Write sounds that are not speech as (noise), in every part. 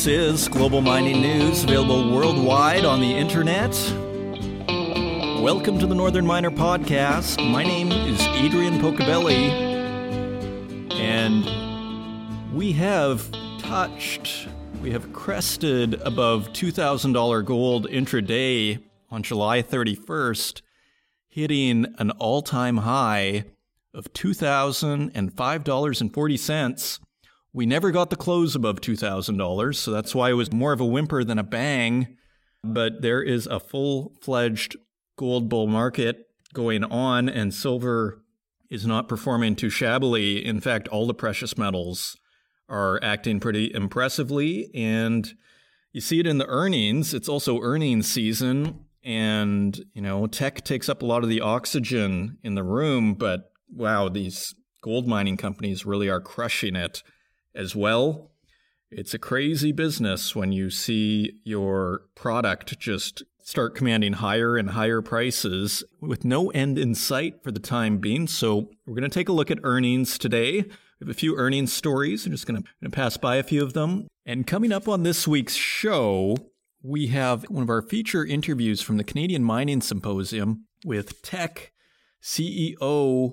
This is Global Mining News, available worldwide on the internet. Welcome to the Northern Miner Podcast. My name is Adrian Pocobelli, and we have touched, we have crested above $2,000 gold intraday on July 31st, hitting an all time high of $2,005.40. We never got the close above $2,000, so that's why it was more of a whimper than a bang. But there is a full fledged gold bull market going on, and silver is not performing too shabbily. In fact, all the precious metals are acting pretty impressively. And you see it in the earnings. It's also earnings season. And, you know, tech takes up a lot of the oxygen in the room, but wow, these gold mining companies really are crushing it as well. It's a crazy business when you see your product just start commanding higher and higher prices with no end in sight for the time being. So, we're going to take a look at earnings today. We have a few earnings stories. I'm just going to pass by a few of them. And coming up on this week's show, we have one of our feature interviews from the Canadian Mining Symposium with Teck CEO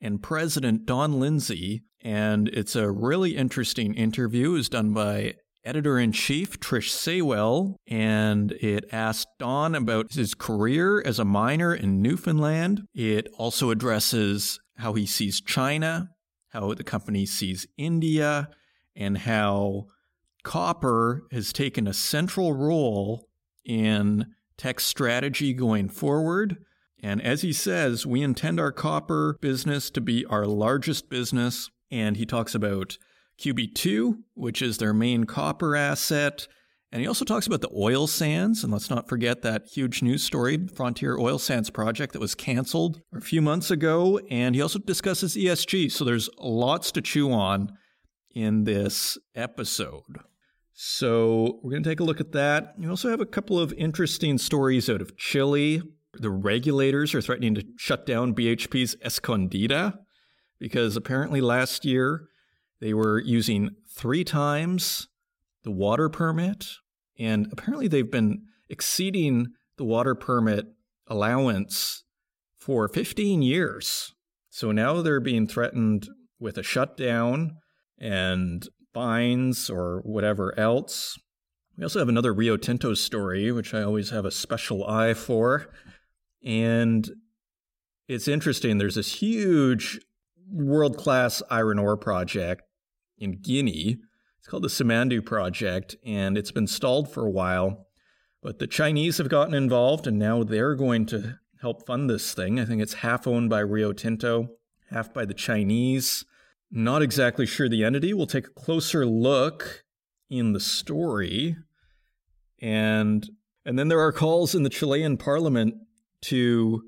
and President Don Lindsay. And it's a really interesting interview. It was done by editor in chief Trish Saywell, and it asked Don about his career as a miner in Newfoundland. It also addresses how he sees China, how the company sees India, and how copper has taken a central role in Teck strategy going forward. And as he says, we intend our copper business to be our largest business. And he talks about QB2, which is their main copper asset. And he also talks about the oil sands. And let's not forget that huge news story, Frontier Oil Sands project that was canceled a few months ago. And he also discusses ESG. So there's lots to chew on in this episode. So we're going to take a look at that. We also have a couple of interesting stories out of Chile. The regulators are threatening to shut down BHP's Escondida because apparently last year they were using three times the water permit, and apparently they've been exceeding the water permit allowance for 15 years. So now they're being threatened with a shutdown and fines or whatever else. We also have another Rio Tinto story, which I always have a special eye for. And it's interesting. There's this huge world class iron ore project in Guinea. It's called the Simandou Project, and it's been stalled for a while. But the Chinese have gotten involved, and now they're going to help fund this thing. I think it's half owned by Rio Tinto, half by the Chinese. Not exactly sure the entity. We'll take a closer look in the story. And and then there are calls in the Chilean parliament to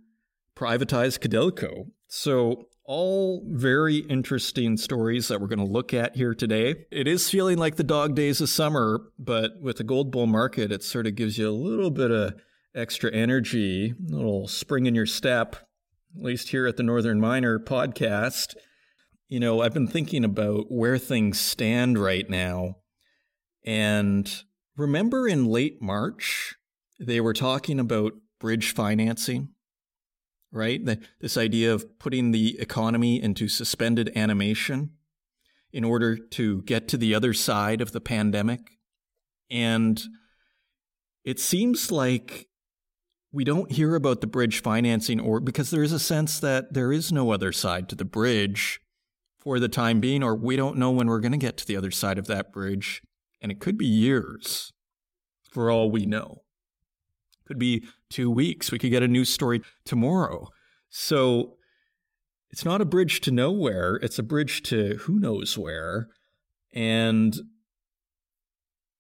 privatize Codelco. So all very interesting stories that we're going to look at here today. It is feeling like the dog days of summer, but with the gold bull market, it sort of gives you a little bit of extra energy, a little spring in your step, at least here at the Northern Miner podcast. You know, I've been thinking about where things stand right now. And remember in late March, they were talking about bridge financing, right? This idea of putting the economy into suspended animation in order to get to the other side of the pandemic. And it seems like we don't hear about the bridge financing or because there is a sense that there is no other side to the bridge for the time being, or we don't know when we're going to get to the other side of that bridge. And it could be years for all we know. Could be two weeks. We could get a news story tomorrow. So it's not a bridge to nowhere, it's a bridge to who knows where. And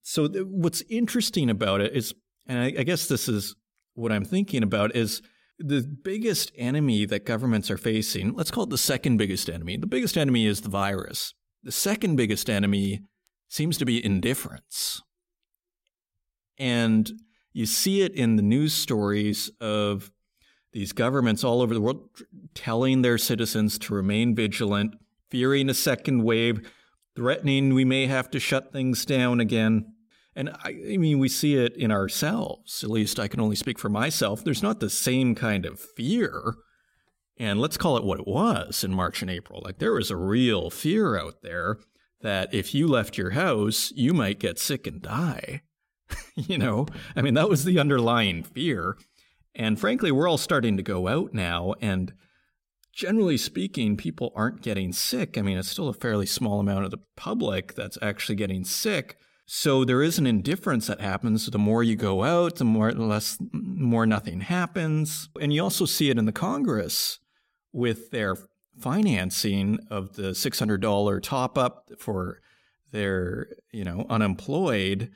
so th- what's interesting about it is, and I, I guess this is what I'm thinking about, is the biggest enemy that governments are facing, let's call it the second biggest enemy. The biggest enemy is the virus. The second biggest enemy seems to be indifference. And you see it in the news stories of these governments all over the world telling their citizens to remain vigilant, fearing a second wave. threatening we may have to shut things down again. And I, I, mean, we see it in ourselves. At least I can only speak for myself. There's not the same kind of fear. And let's call it what it was in March and April. Like there was a real fear out there that if you left your house, you might get sick and die. (laughs) you know, I mean, that was the underlying fear. And frankly, we're all starting to go out now. And generally speaking, people aren't getting sick. I mean, it's still a fairly small amount of the public that's actually getting sick. So there is an indifference that happens. The more you go out, the more less, more nothing happens. And you also see it in the Congress with their financing of the $600 top up for their, you know, unemployed.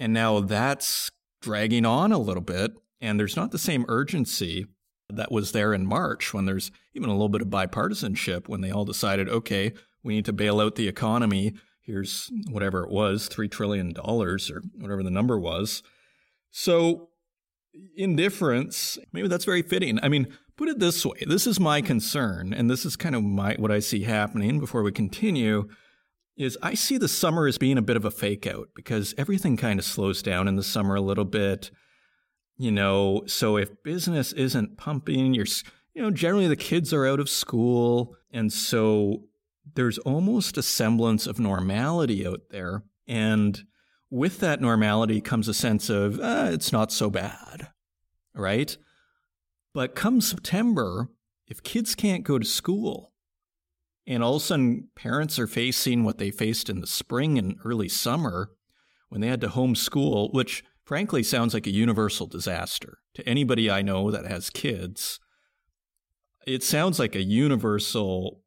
And now that's dragging on a little bit. And there's not the same urgency that was there in March when there's even a little bit of bipartisanship when they all decided, okay, we need to bail out the economy. Here's whatever it was, $3 trillion or whatever the number was. So indifference, maybe that's very fitting. I mean, put it this way this is my concern, and this is kind of my what I see happening before we continue. Is I see the summer as being a bit of a fake out because everything kind of slows down in the summer a little bit. You know, so if business isn't pumping, you're, you know, generally the kids are out of school. And so there's almost a semblance of normality out there. And with that normality comes a sense of, uh, it's not so bad, right? But come September, if kids can't go to school, and all of a sudden parents are facing what they faced in the spring and early summer when they had to homeschool, which frankly sounds like a universal disaster to anybody I know that has kids. It sounds like a universal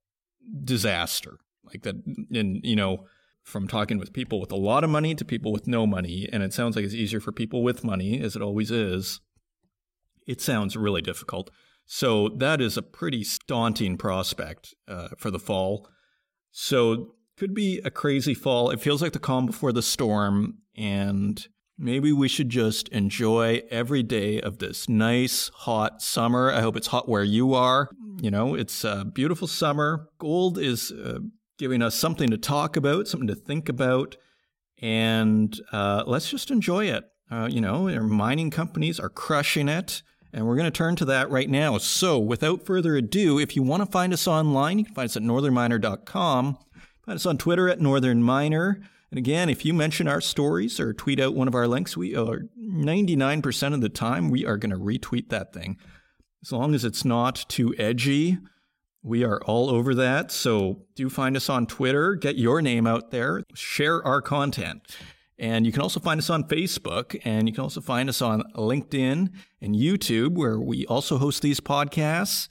disaster, like that. And, you know, from talking with people with a lot of money to people with no money, and it sounds like it's easier for people with money, as it always is it sounds really difficult. So that is a pretty daunting prospect uh, for the fall. So could be a crazy fall. It feels like the calm before the storm, and maybe we should just enjoy every day of this nice hot summer. I hope it's hot where you are. You know, it's a beautiful summer. Gold is uh, giving us something to talk about, something to think about, and uh, let's just enjoy it. Uh, you know, our mining companies are crushing it. And we're going to turn to that right now. So, without further ado, if you want to find us online, you can find us at northernminer.com. Find us on Twitter at northernminer. And again, if you mention our stories or tweet out one of our links, we are 99% of the time we are going to retweet that thing. As long as it's not too edgy, we are all over that. So do find us on Twitter, get your name out there, share our content. And you can also find us on Facebook and you can also find us on LinkedIn and YouTube, where we also host these podcasts,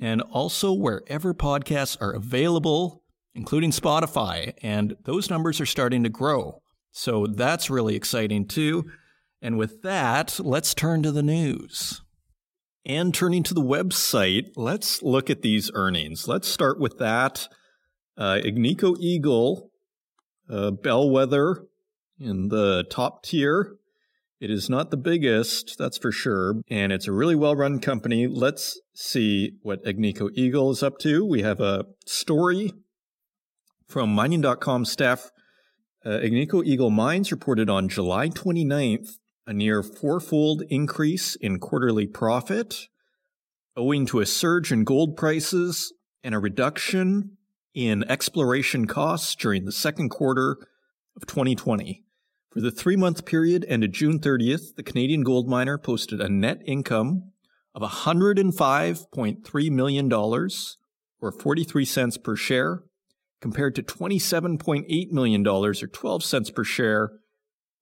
and also wherever podcasts are available, including Spotify. And those numbers are starting to grow. So that's really exciting too. And with that, let's turn to the news. And turning to the website, let's look at these earnings. Let's start with that. Uh, Agnico Eagle, uh, Bellwether, in the top tier. It is not the biggest, that's for sure, and it's a really well run company. Let's see what Agnico Eagle is up to. We have a story from mining.com staff. Uh, Agnico Eagle Mines reported on July 29th a near fourfold increase in quarterly profit, owing to a surge in gold prices and a reduction in exploration costs during the second quarter of 2020. For the three month period ended June 30th, the Canadian gold miner posted a net income of $105.3 million, or 43 cents per share, compared to $27.8 million, or 12 cents per share,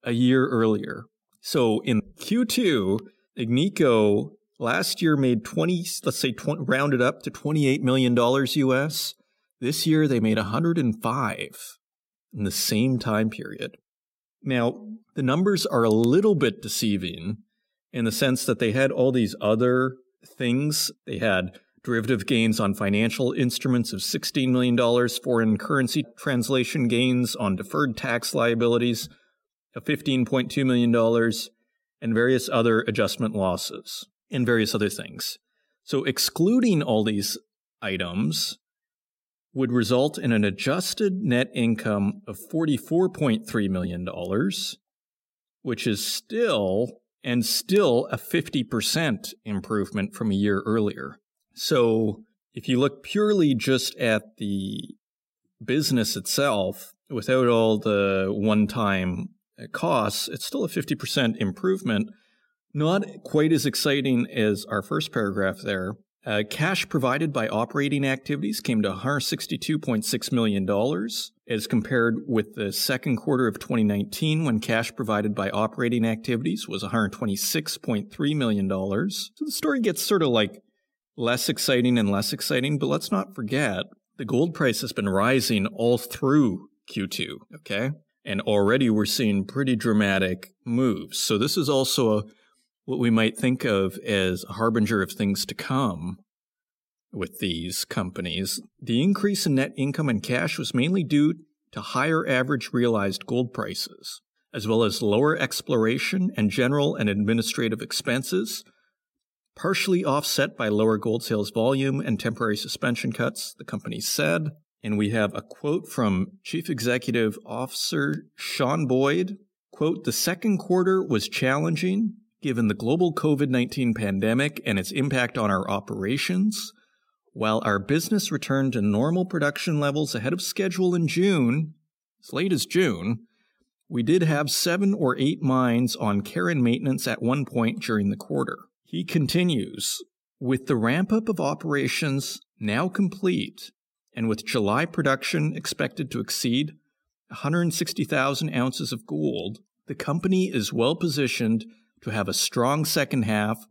a year earlier. So in Q2, Agnico last year made 20, let's say 20, rounded up to $28 million US. This year they made 105 in the same time period. Now, the numbers are a little bit deceiving in the sense that they had all these other things. They had derivative gains on financial instruments of $16 million, foreign currency translation gains on deferred tax liabilities of $15.2 million, and various other adjustment losses and various other things. So, excluding all these items, would result in an adjusted net income of $44.3 million, which is still and still a 50% improvement from a year earlier. So if you look purely just at the business itself, without all the one time costs, it's still a 50% improvement. Not quite as exciting as our first paragraph there. Uh, cash provided by operating activities came to $162.6 million as compared with the second quarter of 2019 when cash provided by operating activities was $126.3 million. So the story gets sort of like less exciting and less exciting, but let's not forget the gold price has been rising all through Q2, okay? And already we're seeing pretty dramatic moves. So this is also a, what we might think of as a harbinger of things to come with these companies. The increase in net income and cash was mainly due to higher average realized gold prices, as well as lower exploration and general and administrative expenses, partially offset by lower gold sales volume and temporary suspension cuts, the company said. And we have a quote from Chief Executive Officer Sean Boyd. Quote, the second quarter was challenging given the global COVID 19 pandemic and its impact on our operations. While our business returned to normal production levels ahead of schedule in June, as late as June, we did have seven or eight mines on care and maintenance at one point during the quarter. He continues With the ramp up of operations now complete, and with July production expected to exceed 160,000 ounces of gold, the company is well positioned to have a strong second half,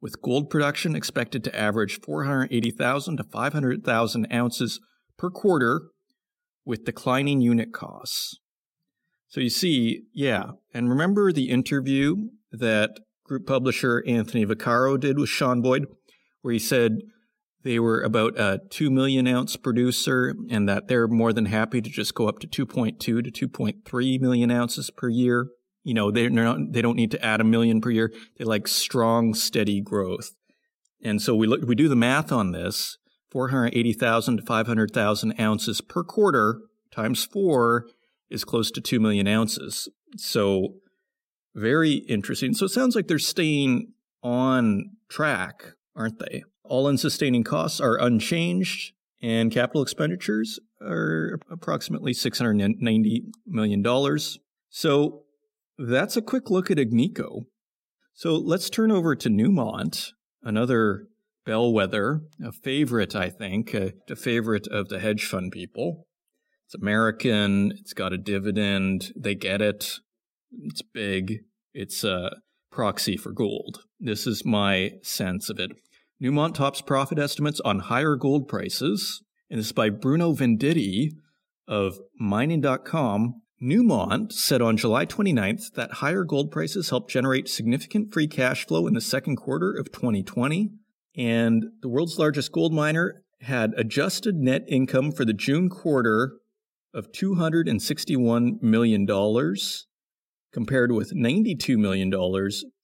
with gold production expected to average 480,000 to 500,000 ounces per quarter with declining unit costs. So you see, yeah, and remember the interview that group publisher Anthony Vaccaro did with Sean Boyd, where he said they were about a 2 million ounce producer and that they're more than happy to just go up to 2.2 to 2.3 million ounces per year. You know, they're not, they don't need to add a million per year. They like strong, steady growth. And so we look, we do the math on this 480,000 to 500,000 ounces per quarter times four is close to 2 million ounces. So very interesting. So it sounds like they're staying on track, aren't they? All in sustaining costs are unchanged, and capital expenditures are approximately $690 million. So that's a quick look at Agnico. So let's turn over to Newmont, another bellwether, a favorite, I think, a, a favorite of the hedge fund people. It's American, it's got a dividend, they get it. It's big. It's a proxy for gold. This is my sense of it. Newmont tops profit estimates on higher gold prices. And this is by Bruno Venditti of mining.com. Newmont said on July 29th that higher gold prices helped generate significant free cash flow in the second quarter of 2020. And the world's largest gold miner had adjusted net income for the June quarter of $261 million compared with $92 million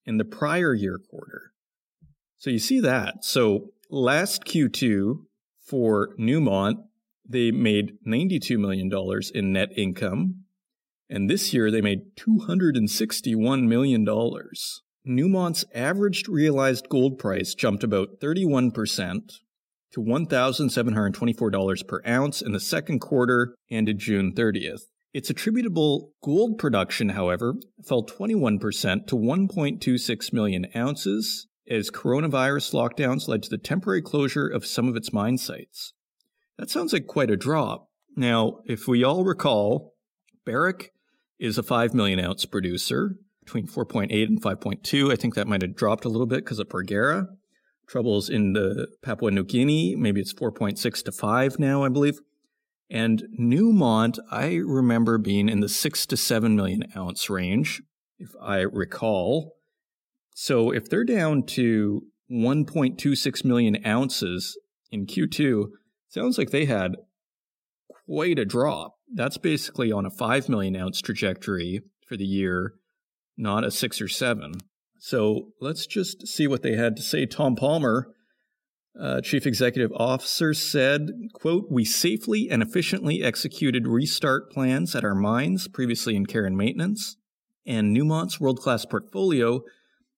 in the prior year quarter. So you see that. So last Q2 for Newmont, they made $92 million in net income. And this year they made $261 million. Newmont's averaged realized gold price jumped about 31% to $1,724 per ounce in the second quarter ended June 30th. Its attributable gold production, however, fell 21% to 1.26 million ounces as coronavirus lockdowns led to the temporary closure of some of its mine sites. That sounds like quite a drop. Now, if we all recall, Barrick is a 5 million ounce producer between 4.8 and 5.2. I think that might have dropped a little bit because of Porgera. Troubles in the Papua New Guinea, maybe it's 4.6 to 5 now, I believe. And Newmont, I remember being in the six to seven million ounce range, if I recall. So if they're down to 1.26 million ounces in Q2, sounds like they had quite a drop. That's basically on a 5 million ounce trajectory for the year, not a six or seven. So let's just see what they had to say. Tom Palmer, uh, chief executive officer said, quote, we safely and efficiently executed restart plans at our mines previously in care and maintenance, and Newmont's world-class portfolio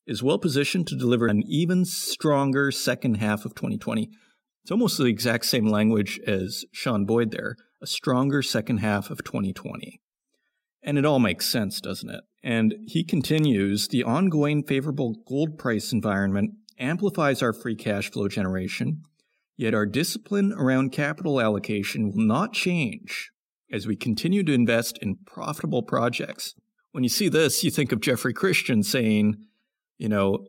is well positioned to deliver an even stronger second half of 2020. It's almost the exact same language as Sean Boyd there, a stronger second half of 2020. And it all makes sense, doesn't it? And he continues the ongoing favorable gold price environment amplifies our free cash flow generation, yet our discipline around capital allocation will not change as we continue to invest in profitable projects. When you see this, you think of Jeffrey Christian saying, you know,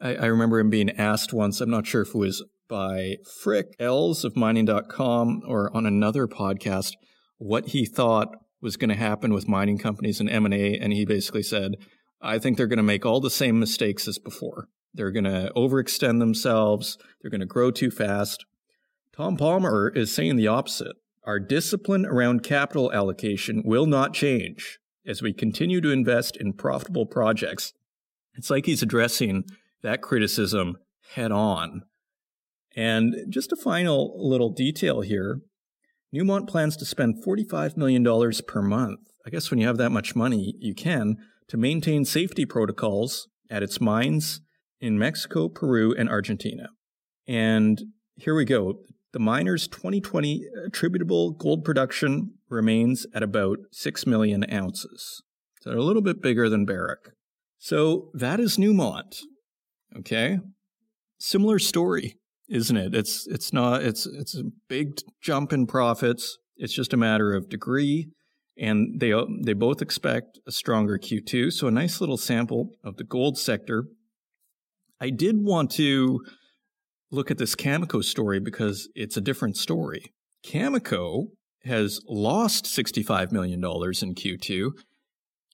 I, I remember him being asked once, I'm not sure if it was by Frik Els of mining.com or on another podcast, what he thought was going to happen with mining companies and M&A and he basically said, I think they're going to make all the same mistakes as before. They're going to overextend themselves. They're going to grow too fast. Tom Palmer is saying the opposite. Our discipline around capital allocation will not change as we continue to invest in profitable projects. It's like he's addressing that criticism head on. And just a final little detail here Newmont plans to spend $45 million per month. I guess when you have that much money, you can, to maintain safety protocols at its mines in Mexico, Peru, and Argentina. And here we go. The miners' 2020 attributable gold production remains at about 6 million ounces. So they're a little bit bigger than Barrick. So that is Newmont. Okay. Similar story, isn't it? It's it's not it's it's a big jump in profits. It's just a matter of degree and they they both expect a stronger Q2. So a nice little sample of the gold sector I did want to look at this Cameco story because it's a different story. Cameco has lost $65 million in Q2,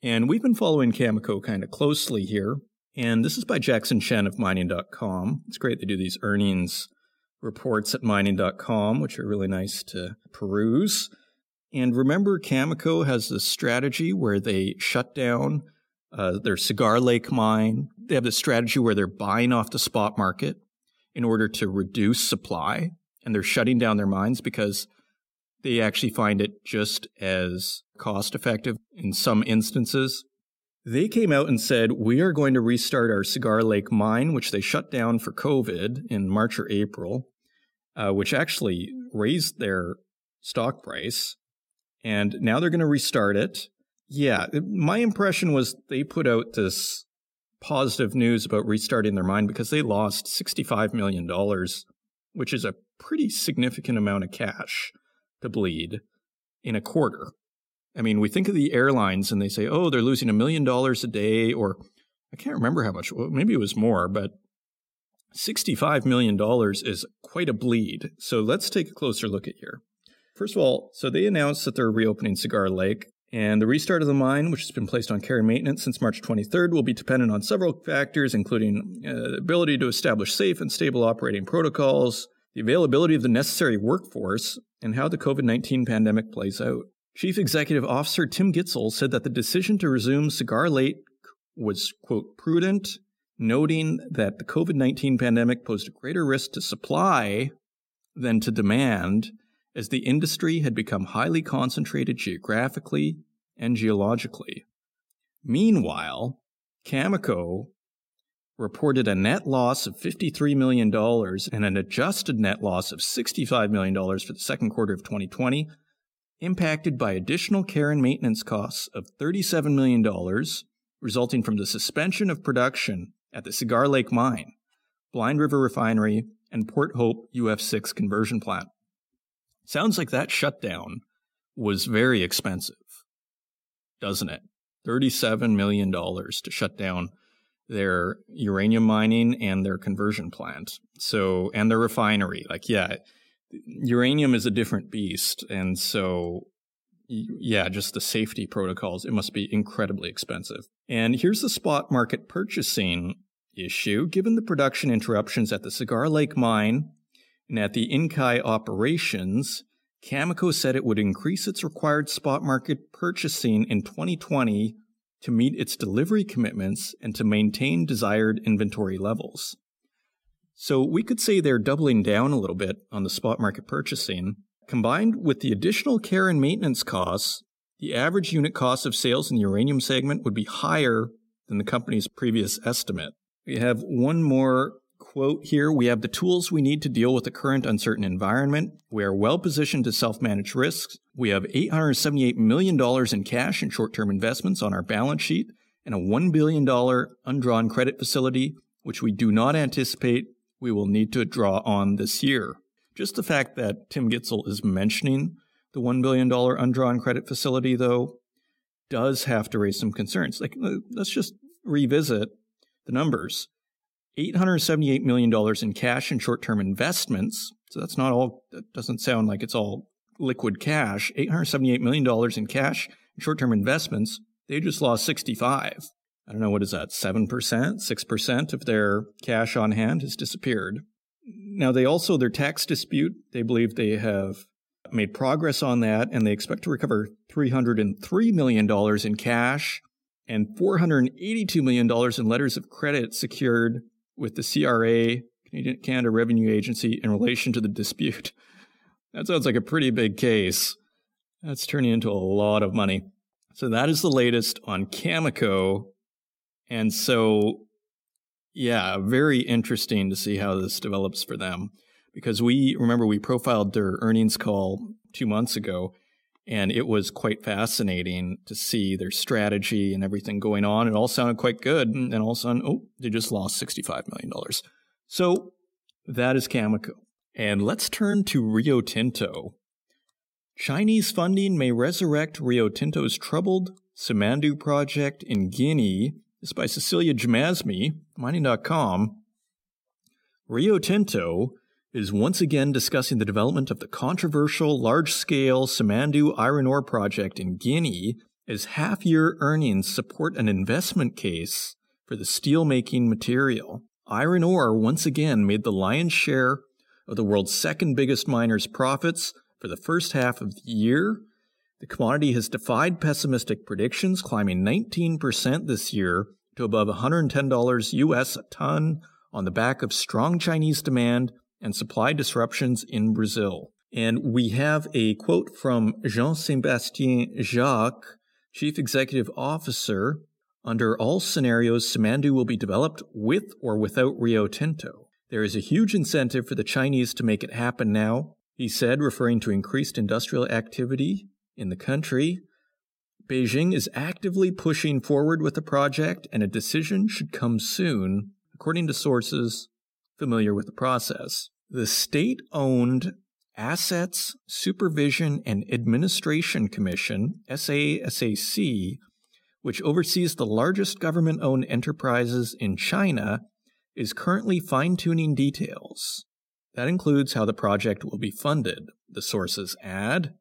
and we've been following Cameco kind of closely here. And this is by Jackson Chen of mining.com. It's great they do these earnings reports at mining.com, which are really nice to peruse. And remember, Cameco has this strategy where they shut down uh, their Cigar Lake mine. They have this strategy where they're buying off the spot market in order to reduce supply, and they're shutting down their mines because they actually find it just as cost effective in some instances. They came out and said, We are going to restart our Cigar Lake mine, which they shut down for COVID in March or April, uh, which actually raised their stock price. And now they're going to restart it. Yeah, my impression was they put out this positive news about restarting their mine because they lost $65 million, which is a pretty significant amount of cash to bleed in a quarter. I mean, we think of the airlines and they say, oh, they're losing a million dollars a day, or I can't remember how much, well, maybe it was more, but $65 million is quite a bleed. So let's take a closer look at here. First of all, so they announced that they're reopening Cigar Lake. And the restart of the mine, which has been placed on care and maintenance since March 23rd, will be dependent on several factors, including uh, the ability to establish safe and stable operating protocols, the availability of the necessary workforce, and how the COVID 19 pandemic plays out. Chief Executive Officer Tim Gitzel said that the decision to resume Cigar Lake was, quote, prudent, noting that the COVID 19 pandemic posed a greater risk to supply than to demand as the industry had become highly concentrated geographically and geologically. Meanwhile, Cameco reported a net loss of $53 million and an adjusted net loss of $65 million for the second quarter of 2020, impacted by additional care and maintenance costs of $37 million resulting from the suspension of production at the Cigar Lake Mine, Blind River Refinery, and Port Hope UF6 conversion plant. Sounds like that shutdown was very expensive, doesn't it? $37 million to shut down their uranium mining and their conversion plant. So, and their refinery. Like, yeah, uranium is a different beast. And so, yeah, just the safety protocols, it must be incredibly expensive. And here's the spot market purchasing issue. Given the production interruptions at the Cigar Lake mine and at the Inkai operations, Cameco said it would increase its required spot market purchasing in 2020 to meet its delivery commitments and to maintain desired inventory levels. So we could say they're doubling down a little bit on the spot market purchasing. Combined with the additional care and maintenance costs, the average unit cost of sales in the uranium segment would be higher than the company's previous estimate. We have one more quote here We have the tools we need to deal with the current uncertain environment. We are well positioned to self manage risks. We have $878 million in cash and short term investments on our balance sheet and a $1 billion undrawn credit facility, which we do not anticipate we will need to draw on this year. Just the fact that Tim Gitzel is mentioning the $1 billion undrawn credit facility, though, does have to raise some concerns. Like, uh, let's just revisit the numbers. $878 million in cash and short term investments. So that's not all, that doesn't sound like it's all liquid cash. $878 million in cash and short term investments. They just lost 65. I don't know, what is that, 7%, 6% of their cash on hand has disappeared. Now, they also, their tax dispute, they believe they have made progress on that and they expect to recover $303 million in cash and $482 million in letters of credit secured with the CRA, Canadian Canada Revenue Agency, in relation to the dispute. (laughs) That sounds like a pretty big case. That's turning into a lot of money. So that is the latest on Cameco. And so, yeah, very interesting to see how this develops for them. Because we remember we profiled their earnings call two months ago, and it was quite fascinating to see their strategy and everything going on. It all sounded quite good. And then all of a sudden, oh, they just lost $65 million. So that is Cameco. And let's turn to Rio Tinto. Chinese funding may resurrect Rio Tinto's troubled Simandou project in Guinea. This by Cecilia Jamasmie, mining.com. Rio Tinto is once again discussing the development of the controversial large scale Simandou iron ore project in Guinea as half year earnings support an investment case for the steelmaking material. Iron ore once again made the lion's share of the world's second biggest miner's profits for the first half of the year. The commodity has defied pessimistic predictions, climbing 19% this year to above $110 US a ton on the back of strong Chinese demand and supply disruptions in Brazil. And we have a quote from Jean Sebastien Jacques, Chief Executive Officer. Under all scenarios, Simandou will be developed with or without Rio Tinto. There is a huge incentive for the Chinese to make it happen now, he said, referring to increased industrial activity in the country. Beijing is actively pushing forward with the project, and a decision should come soon, according to sources familiar with the process. The state owned Assets Supervision and Administration Commission, SASAC, which oversees the largest government owned enterprises in China, is currently fine tuning details. That includes how the project will be funded, the sources add.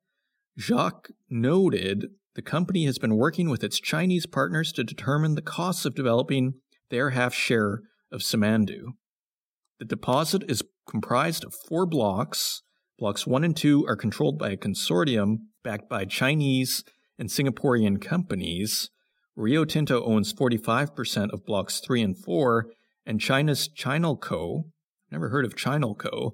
Jacques noted the company has been working with its Chinese partners to determine the costs of developing their half share of Simandou. The deposit is comprised of four blocks. Blocks 1 and 2 are controlled by a consortium backed by Chinese and Singaporean companies. Rio Tinto owns 45% of blocks 3 and 4, and China's Chinalco, never heard of Chinalco,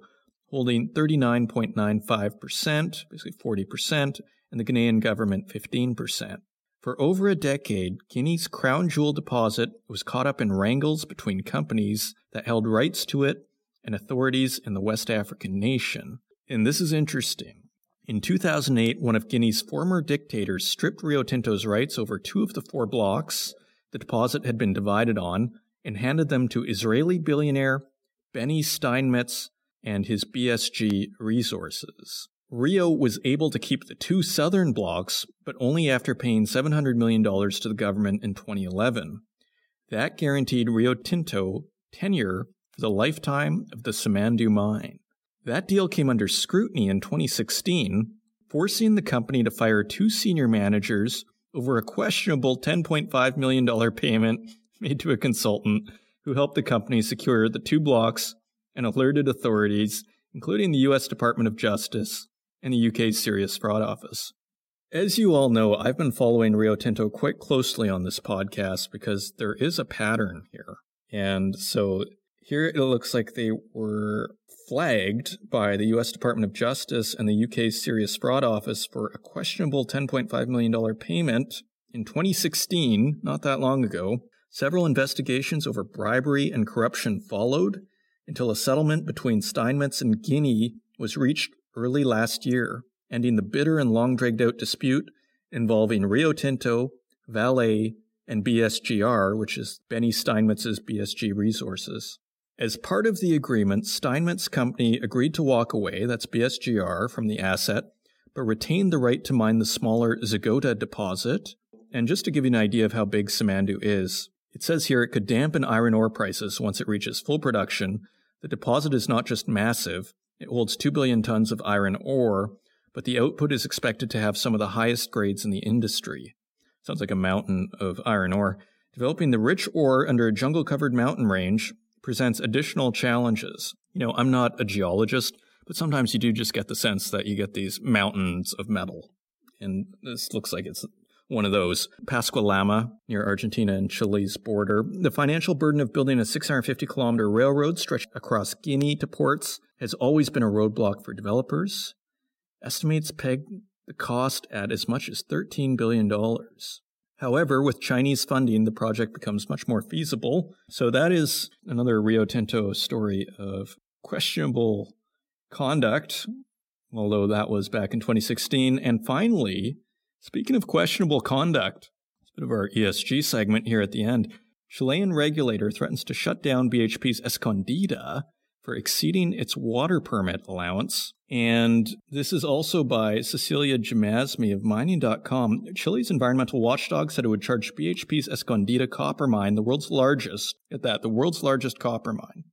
holding 39.95%, basically 40%, and the Ghanaian government 15%. For over a decade, Guinea's crown jewel deposit was caught up in wrangles between companies that held rights to it and authorities in the West African nation. And this is interesting. In 2008, one of Guinea's former dictators stripped Rio Tinto's rights over two of the four blocks the deposit had been divided on and handed them to Israeli billionaire Benny Steinmetz and his BSG Resources. Rio was able to keep the two southern blocks, but only after paying $700 million to the government in 2011. That guaranteed Rio Tinto tenure for the lifetime of the Simandou mine. That deal came under scrutiny in 2016, forcing the company to fire two senior managers over a questionable $10.5 million payment made to a consultant who helped the company secure the two blocks and alerted authorities, including the U.S. Department of Justice, and the UK's Serious Fraud Office. As you all know, I've been following Rio Tinto quite closely on this podcast because there is a pattern here. And so Here it looks like they were flagged by the US Department of Justice and the UK's Serious Fraud Office for a questionable $10.5 million payment in 2016, not that long ago. Several investigations over bribery and corruption followed until a settlement between Steinmetz and Guinea was reached early last year, ending the bitter and long dragged out dispute involving Rio Tinto, Vale, and BSGR, which is Benny Steinmetz's BSG Resources. As part of the agreement, Steinmetz Company agreed to walk away, that's BSGR, from the asset, but retained the right to mine the smaller Zogota deposit. And just to give you an idea of how big Simandou is, it says here it could dampen iron ore prices once it reaches full production. The deposit is not just massive, it holds 2 billion tons of iron ore, but the output is expected to have some of the highest grades in the industry. Sounds like a mountain of iron ore. Developing the rich ore under a jungle covered mountain range presents additional challenges. You know, I'm not a geologist, but sometimes you do just get the sense that you get these mountains of metal. And this looks like it's one of those. Pascua-Lama, near Argentina and Chile's border. The financial burden of building a 650 kilometer railroad stretched across Guinea to ports has always been a roadblock for developers. Estimates peg the cost at as much as $13 billion. However, with Chinese funding, the project becomes much more feasible. So that is another Rio Tinto story of questionable conduct, although that was back in 2016. And finally, speaking of questionable conduct, it's a bit of our ESG segment here at the end. Chilean regulator threatens to shut down BHP's Escondida for exceeding its water permit allowance. And this is also by Cecilia Jamasmie of mining.com. Chile's environmental watchdog said it would charge BHP's Escondida copper mine, the world's largest, at that, the world's largest copper mine,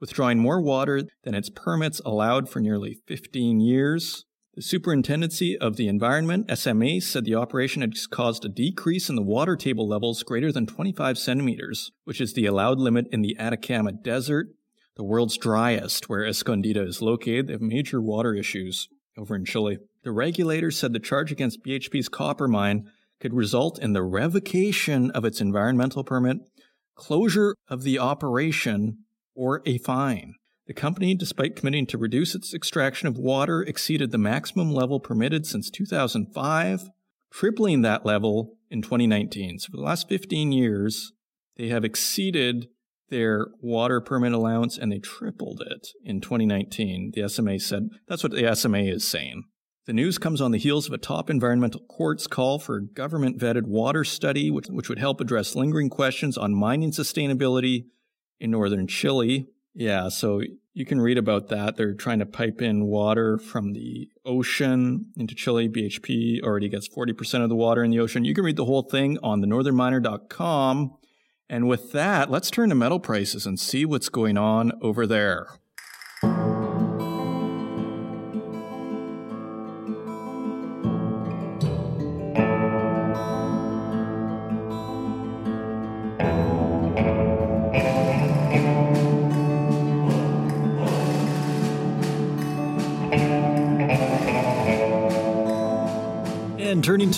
withdrawing more water than its permits allowed for nearly 15 years. The Superintendency of the Environment, SMA, said the operation had caused a decrease in the water table levels greater than 25 centimeters, which is the allowed limit in the Atacama Desert the world's driest, where Escondida is located. They have major water issues over in Chile. The regulator said the charge against BHP's copper mine could result in the revocation of its environmental permit, closure of the operation, or a fine. The company, despite committing to reduce its extraction of water, exceeded the maximum level permitted since 2005, tripling that level in 2019. So for the last 15 years, they have exceeded their water permit allowance and they tripled it in 2019. The SMA said that's what the SMA is saying. The news comes on the heels of a top environmental court's call for a government vetted water study, which, which would help address lingering questions on mining sustainability in northern Chile. Yeah, so you can read about that. They're trying to pipe in water from the ocean into Chile. BHP already gets 40% of the water in the ocean. You can read the whole thing on thenorthernminer.com. And with that, let's turn to metal prices and see what's going on over there.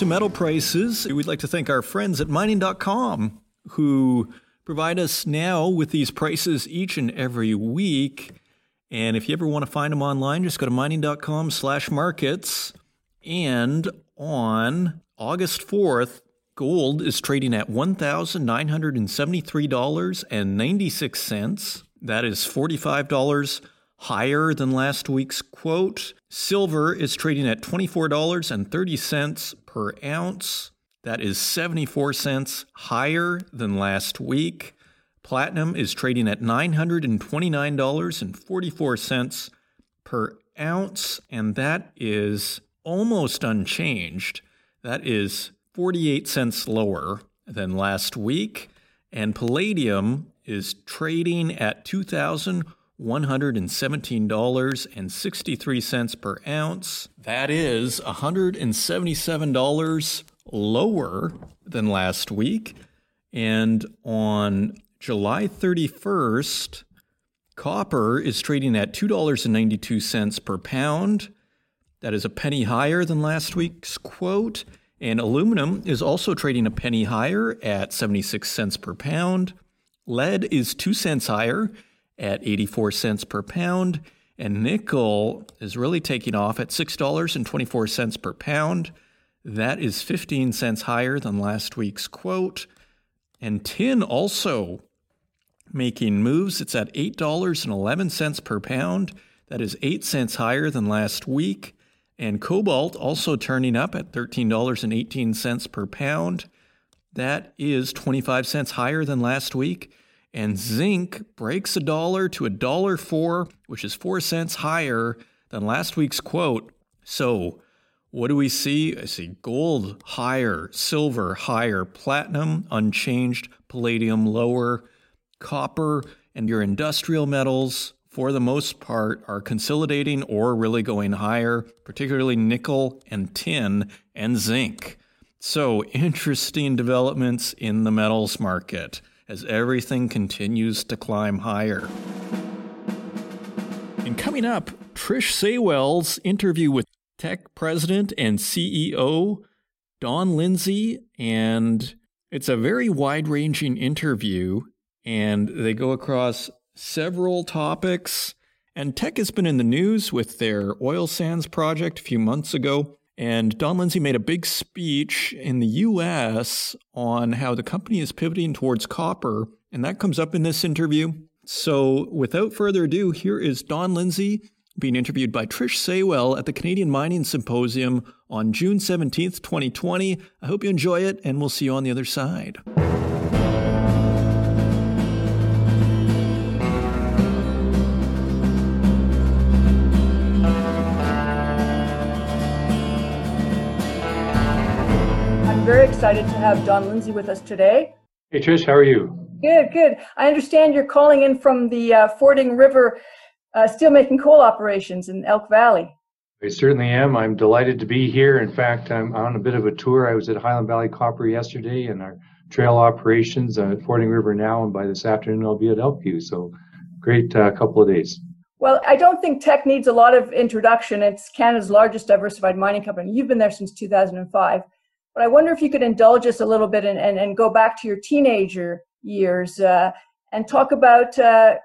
To metal prices, we'd like to thank our friends at mining.com who provide us now with these prices each and every week. And if you ever want to find them online, just go to mining.com slash markets. And on August 4th, gold is trading at $1,973.96. That is $45 higher than last week's quote. Silver is trading at $24.30 per ounce. That is 74 cents higher than last week. Platinum is trading at $929.44 per ounce, and that is almost unchanged. That is 48 cents lower than last week. And palladium is trading at $2,117.63 per ounce. That is $177 lower than last week. And on July 31st, copper is trading at $2.92 per pound. That is a penny higher than last week's quote. And aluminum is also trading a penny higher at 76 cents per pound. Lead is 2 cents higher at 84 cents per pound. And nickel is really taking off at $6.24 per pound. That is 15 cents higher than last week's quote. And tin also making moves. It's at $8.11 per pound. That is 8 cents higher than last week. And cobalt also turning up at $13.18 per pound. That is 25 cents higher than last week. And zinc breaks a dollar to a dollar four, which is 4 cents higher than last week's quote. So, what do we see? I see gold higher, silver higher, platinum unchanged, palladium lower, copper, and your industrial metals, for the most part, are consolidating or really going higher, particularly nickel and tin and zinc. So, interesting developments in the metals market as everything continues to climb higher. And coming up, Trish Saywell's interview with Teck president and CEO Don Lindsay. And it's a very wide ranging interview, and they go across several topics. And Teck has been in the news with their oil sands project a few months ago. And Don Lindsay made a big speech in the US on how the company is pivoting towards copper. And that comes up in this interview. So without further ado, here is Don Lindsay being interviewed by Trish Saywell at the Canadian Mining Symposium on June 17th, 2020. I hope you enjoy it, and we'll see you on the other side. Very excited to have Don Lindsay with us today. Hey, Trish, how are you? Good, good. I understand you're calling in from the uh, Fording River uh, steelmaking coal operations in Elk Valley. I certainly am. I'm delighted to be here. In fact, I'm on a bit of a tour. I was at Highland Valley Copper yesterday and our trail operations at Fording River now, and by this afternoon I'll be at Elkview. So, great uh, couple of days. Well, I don't think Teck needs a lot of introduction. It's Canada's largest diversified mining company. You've been there since 2005. But I wonder if you could indulge us a little bit and, and, and go back to your teenager years uh, and talk about uh,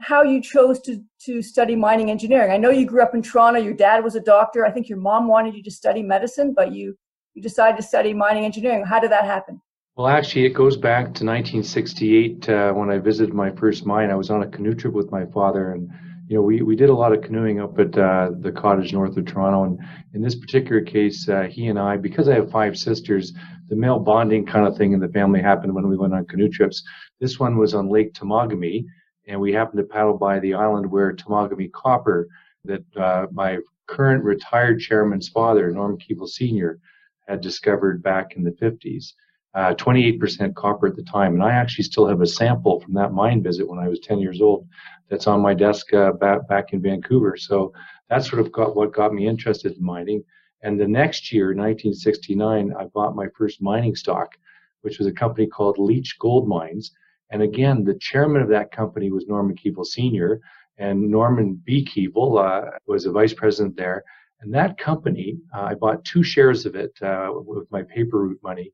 how you chose to, to study mining engineering. I know you grew up in Toronto. Your dad was a doctor. I think your mom wanted you to study medicine, but you, you decided to study mining engineering. How did that happen? Well, actually, it goes back to 1968 uh, when I visited my first mine. I was on a canoe trip with my father, and you know we, we did a lot of canoeing up at uh, the cottage north of Toronto. And in this particular case, uh, he and I, because I have five sisters, the male bonding kind of thing in the family happened when we went on canoe trips. This one was on Lake Temagami, and we happened to paddle by the island where Temagami copper that uh, my current retired chairman's father, Norm Keevil Sr., had discovered back in the 50s. Uh, 28% copper at the time. And I actually still have a sample from that mine visit when I was 10 years old that's on my desk uh, back, back in Vancouver. So that's sort of got what got me interested in mining. And the next year, 1969, I bought my first mining stock, which was a company called Leitch Gold Mines. And again, the chairman of that company was Norman Keevil Sr., and Norman B. Keevil uh, was a vice president there. And that company, uh, I bought two shares of it uh, with my paper route money,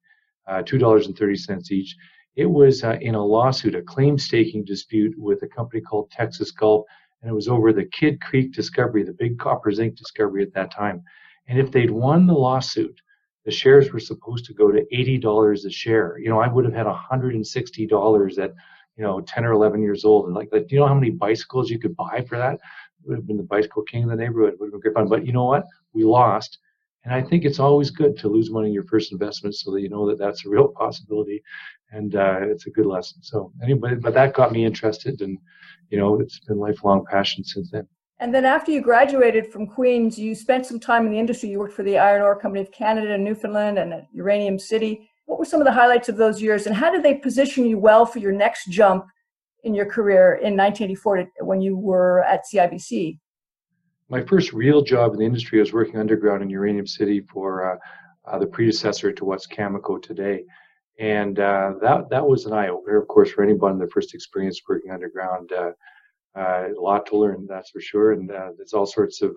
uh, $2.30 each. It was uh, in a lawsuit, a claim staking dispute with a company called Texas Gulf, and it was over the Kidd Creek discovery, the big copper zinc discovery at that time. And if they'd won the lawsuit, the shares were supposed to go to $80 a share. You know, I would have had $160 at, you know, 10 or 11 years old. And like, like, do you know how many bicycles you could buy for that? It would have been the bicycle king of the neighborhood. It would have been great fun. But you know what? We lost. And I think it's always good to lose money in your first investment so that you know that that's a real (laughs) possibility. And uh, it's a good lesson. So anyway, but that got me interested and, you know, it's been lifelong passion since then. And then after you graduated from Queen's, you spent some time in the industry. You worked for the Iron Ore Company of Canada and Newfoundland and at Uranium City. What were some of the highlights of those years, and how did they position you well for your next jump in your career in 1984 when you were at CIBC? My first real job in the industry was working underground in Uranium City for uh, uh, the predecessor to what's Cameco today. And uh, that that was an eye opener, of course, for anybody in their first experience working underground. Uh, a lot to learn, that's for sure. And there's all sorts of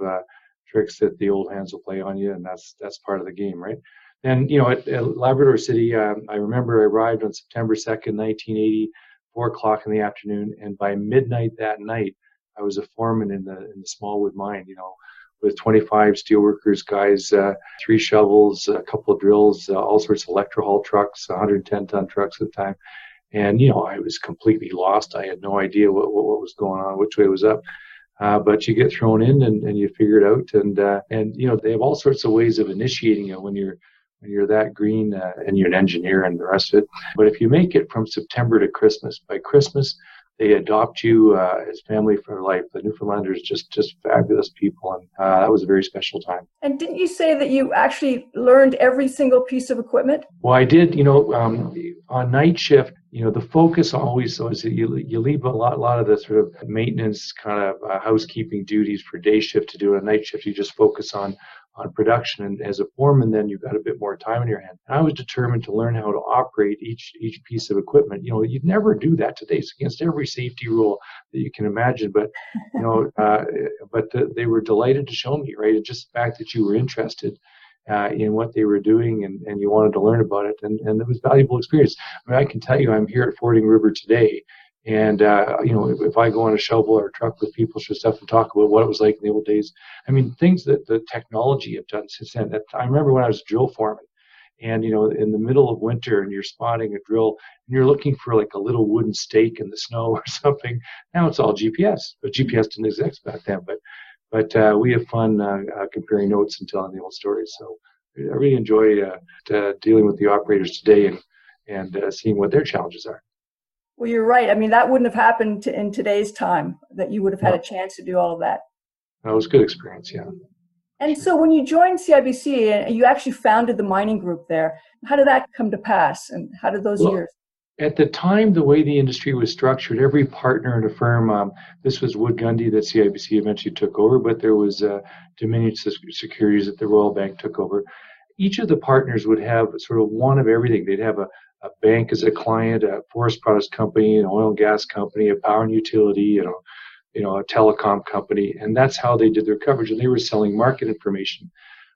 tricks that the old hands will play on you, and that's that's part of the game, right? Then you know, at, at Labrador City, um, I remember I arrived on September 2nd, 1980, four o'clock in the afternoon, and by midnight that night, I was a foreman in the in the Smallwood mine. You know, with 25 steelworkers, guys, uh, three shovels, a couple of drills, uh, all sorts of electrohaul trucks, 110 ton trucks at the time. And, you know, I was completely lost. I had no idea what, what, what was going on, which way was up. Uh, but you get thrown in and, and you figure it out. And, uh, and, you know, they have all sorts of ways of initiating you when you're, when you're that green uh, and you're an engineer and the rest of it. But if you make it from September to Christmas, by Christmas, they adopt you uh, as family for life. The Newfoundlanders just just fabulous people, and uh, that was a very special time. And didn't you say that you actually learned every single piece of equipment? Well, I did. You know, um, on night shift, you know, the focus always was that you you leave a lot a lot of the sort of maintenance kind of uh, housekeeping duties for day shift to do. On night shift, you just focus on on production. And as a foreman, then you've got a bit more time in your hand. And I was determined to learn how to operate each each piece of equipment. You know, you'd never do that today. It's against every safety rule that you can imagine. But you know, (laughs) uh, but the, they were delighted to show me, right? And just the fact that you were interested. Uh, in what they were doing and, and you wanted to learn about it and, and it was valuable experience. I mean, I can tell you I'm here at Fording River today and uh, you know, if, if, I go on a shovel or a truck with people for stuff and talk about what it was like in the old days, I mean, things that the technology have done since then. That I remember when I was a drill foreman, and you know, in the middle of winter, and you're spotting a drill, and you're looking for like a little wooden stake in the snow (laughs) or something. Now it's all GPS, but GPS didn't exist back then. But but uh, we have fun uh, uh, comparing notes and telling the old stories. So I really enjoy uh, dealing with the operators today and and uh, seeing what their challenges are. Well, you're right. I mean, that wouldn't have happened to, in today's time that you would have had a chance to do all of that. That was a good experience, yeah. And so when you joined CIBC and you actually founded the mining group there, how did that come to pass and how did those well, years? At the time, the way the industry was structured, every partner in a firm, um, this was Wood Gundy that CIBC eventually took over, but there was uh, Dominion Securities that the Royal Bank took over. Each of the partners would have sort of one of everything. They'd have a a bank as a client, a forest products company, an oil and gas company, a power and utility, you know, you know, a telecom company, and that's how they did their coverage. And they were selling market information.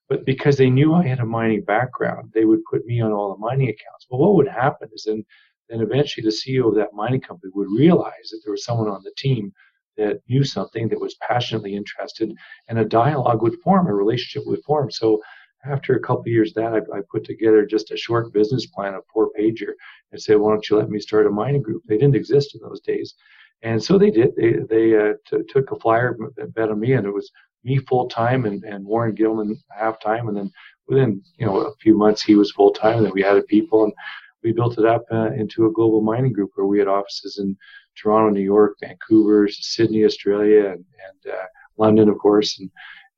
But because they knew I had a mining background, they would put me on all the mining accounts. But what would happen is then, then eventually the CEO of that mining company would realize that there was someone on the team that knew something that was passionately interested, and a dialogue would form, a relationship would form. So after a couple years that I, I, put together just a short business plan, a four pager, and said, "Why don't you let me start a mining group?" They didn't exist in those days, and so they did. They they uh, t- took a flyer bet on me, and it was me full time and, and Warren Gilman half time, and then within you know a few months he was full time, and then we added people, and we built it up uh, into a global mining group where we had offices in Toronto, New York, Vancouver, Sydney, Australia, and, and uh, London, of course, and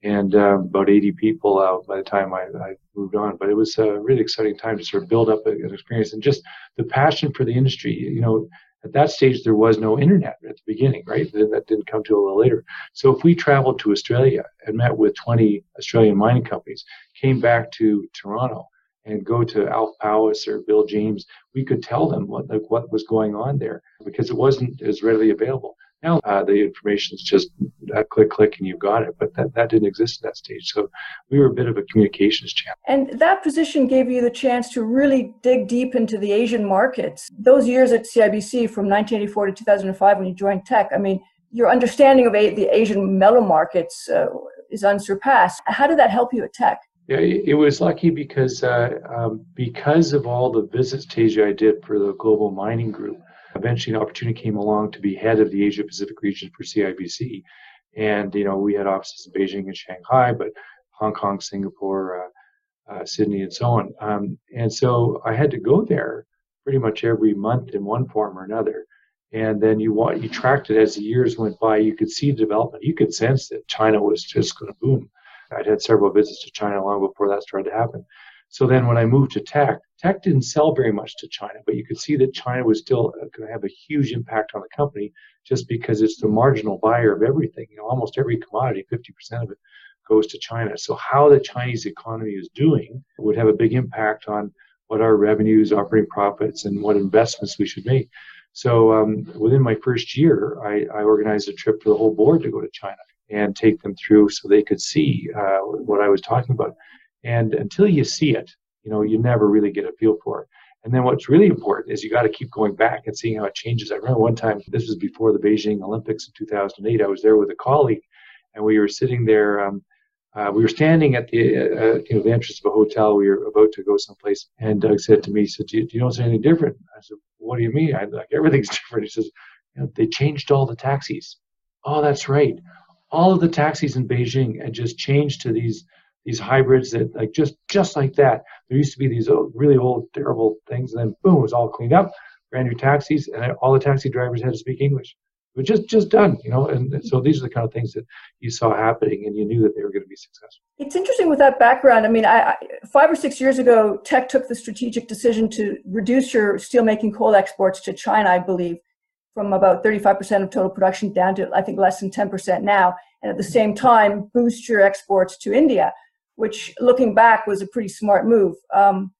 and uh, about 80 people out by the time I, I, moved on. But it was a really exciting time to sort of build up an experience and just the passion for the industry. You know, at that stage there was no internet at the beginning, right? That didn't come to a little later. So if we traveled to Australia and met with 20 Australian mining companies, came back to Toronto and go to Alf Powis or Bill James, we could tell them what like what was going on there because it wasn't as readily available. Now uh, the information is just a click, click, and you've got it. But that, that didn't exist at that stage. So we were a bit of a communications channel. And that position gave you the chance to really dig deep into the Asian markets. Those years at CIBC from 1984 to 2005 when you joined Teck, I mean, your understanding of the Asian metal markets uh, is unsurpassed. How did that help you at Teck? Yeah, it was lucky because uh, um, because of all the visits to Asia I did for the Global Mining Group eventually an opportunity came along to be head of the Asia Pacific region for CIBC. And, you know, we had offices in Beijing and Shanghai, but Hong Kong, Singapore, uh, uh, Sydney, and so on. Um, and so I had to go there pretty much every month in one form or another. And then you you tracked it as the years went by. You could see development. You could sense that China was just going to boom. I'd had several visits to China long before that started to happen. So then when I moved to Teck, Teck didn't sell very much to China, but you could see that China was still uh, going to have a huge impact on the company just because it's the marginal buyer of everything. You know, almost every commodity, 50% of it goes to China. So how the Chinese economy is doing would have a big impact on what our revenues, operating profits, and what investments we should make. So um, within my first year, I, I, organized a trip for the whole board to go to China and take them through so they could see uh, what I was talking about. And until you see it, you know, you never really get a feel for it. And then what's really important is you got to keep going back and seeing how it changes. I remember one time, this was before the Beijing Olympics in 2008, I was there with a colleague and we were sitting there. Um, uh, we were standing at the, uh, you know, the entrance of a hotel. We were about to go someplace, and Doug said to me, "He said, do you, do you notice anything different?" I said, "What do you mean?" I like everything's (laughs) different. He says, you know, "They changed all the taxis." Oh, that's right. All of the taxis in Beijing had just changed to these these hybrids that like just just like that. There used to be these old, really old, terrible things, and then boom, it was all cleaned up, brand new taxis, and all the taxi drivers had to speak English. It was just just done, you know. And, so these are the kind of things that you saw happening, and you knew that they were going to be successful. It's interesting with that background. I mean, I, I, five or six years ago, Teck took the strategic decision to reduce your steelmaking coal exports to China, I believe, from about 35% of total production down to I think less than 10% now, and at the same time boost your exports to India which looking back was a pretty smart move. Um,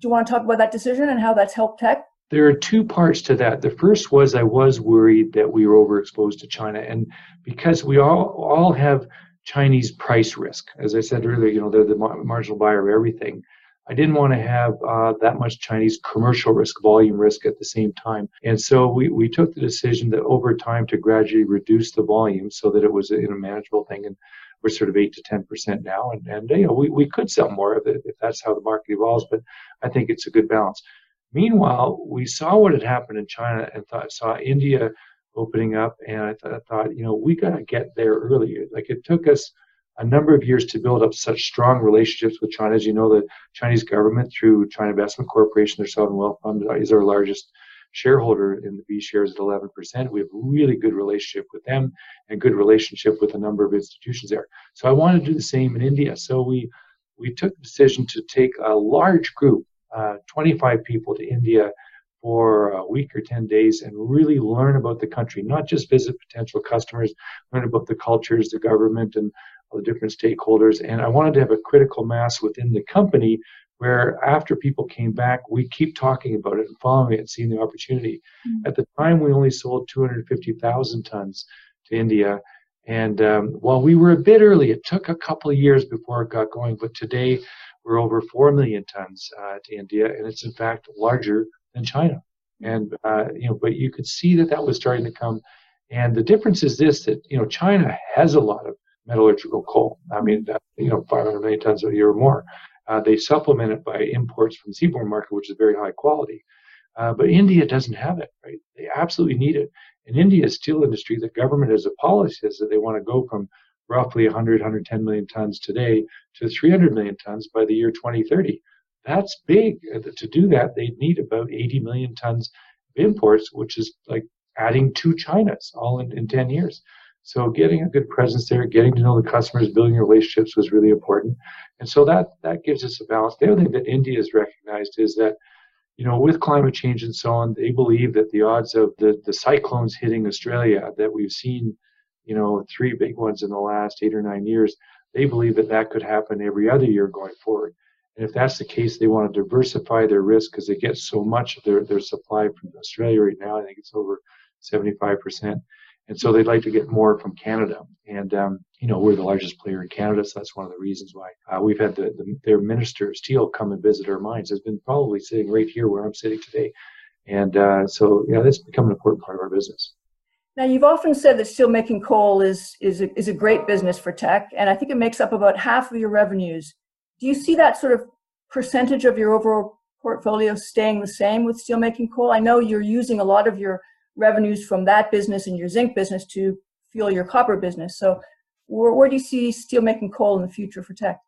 do you want to talk about that decision and how that's helped Teck? There are two parts to that. The first was I was worried that we were overexposed to China, and because we all all have Chinese price risk, as I said earlier, you know they're the marginal buyer of everything. I didn't want to have uh, that much Chinese commercial risk, volume risk at the same time. And so we, we took the decision that over time to gradually reduce the volume so that it was a, a manageable thing. And we're sort of eight to ten percent now, and and you know we, we could sell more it if that's how the market evolves. But I think it's a good balance. Meanwhile, we saw what had happened in China and thought saw India opening up, and I, th- I thought you know we got to get there earlier. Like it took us a number of years to build up such strong relationships with China. As you know, the Chinese government through China Investment Corporation, their sovereign wealth fund, is our largest shareholder in the B shares at 11%. We have a really good relationship with them and good relationship with a number of institutions there. So I want to do the same in India. So we we took the decision to take a large group, uh, 25 people, to India for a week or 10 days and really learn about the country, not just visit potential customers, learn about the cultures, the government, and the different stakeholders. And I wanted to have a critical mass within the company where after people came back, we keep talking about it and following it and seeing the opportunity. Mm-hmm. At the time, we only sold 250,000 tons to India. And um, while we were a bit early, it took a couple of years before it got going. But today, we're over 4 million tons uh, to India, and it's in fact larger than China. And, uh, you know, but you could see that that was starting to come. And the difference is this that, you know, China has a lot of metallurgical coal. I mean, uh, you know, 500 million tons a year or more. Uh, they supplement it by imports from the seaborne market, which is very high quality. Uh, but India doesn't have it, right? They absolutely need it. In India's steel industry, the government has a policy that they want to go from roughly 100, 110 million tons today to 300 million tons by the year 2030. That's big. Uh, to do that, they'd need about 80 million tons of imports, which is like adding two Chinas all in, in 10 years. So getting a good presence there, getting to know the customers, building relationships was really important. And so that, that gives us a balance. The other thing that India has recognized is that, you know, with climate change and so on, they believe that the odds of the, the cyclones hitting Australia that we've seen, you know, three big ones in the last eight or nine years, they believe that that could happen every other year going forward. And if that's the case, they want to diversify their risk because they get so much of their, their supply from Australia right now. I think it's over 75% and so they'd like to get more from Canada. And um, you know, we're the largest player in Canada, so that's one of the reasons why uh, we've had the, the, their minister of steel come and visit our mines. Has been probably sitting right here where I'm sitting today, and uh, so yeah, that's become an important part of our business. Now, you've often said that steelmaking coal is is a, is a great business for Teck, and I think it makes up about half of your revenues. Do you see that sort of percentage of your overall portfolio staying the same with steelmaking coal? I know you're using a lot of your revenues from that business and your zinc business to fuel your copper business. So, where, where do you see steelmaking coal in the future for Teck?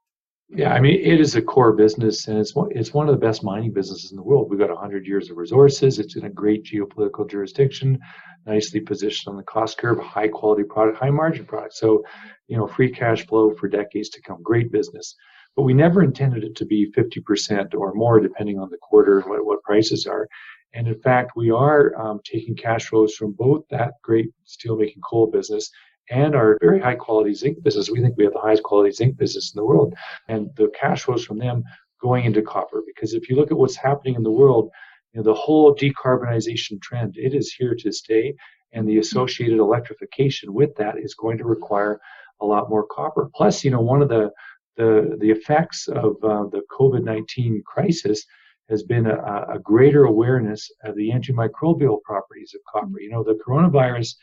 Yeah, I mean, it is a core business, and it's one, it's one of the best mining businesses in the world. We've got 100 years of resources. It's in a great geopolitical jurisdiction, nicely positioned on the cost curve, high quality product, high margin product. So, you know, free cash flow for decades to come. Great business. But we never intended it to be 50% or more, depending on the quarter and what, what prices are. And in fact, we are um, taking cash flows from both that great steelmaking coal business and our very high quality zinc business. We think we have the highest quality zinc business in the world. And the cash flows from them going into copper. Because if you look at what's happening in the world, you know, the whole decarbonization trend, it is here to stay. And the associated electrification with that is going to require a lot more copper. Plus, you know, one of the the, the effects of uh, the COVID 19 crisis has been a, a greater awareness of the antimicrobial properties of copper. Mm-hmm. You know, the coronavirus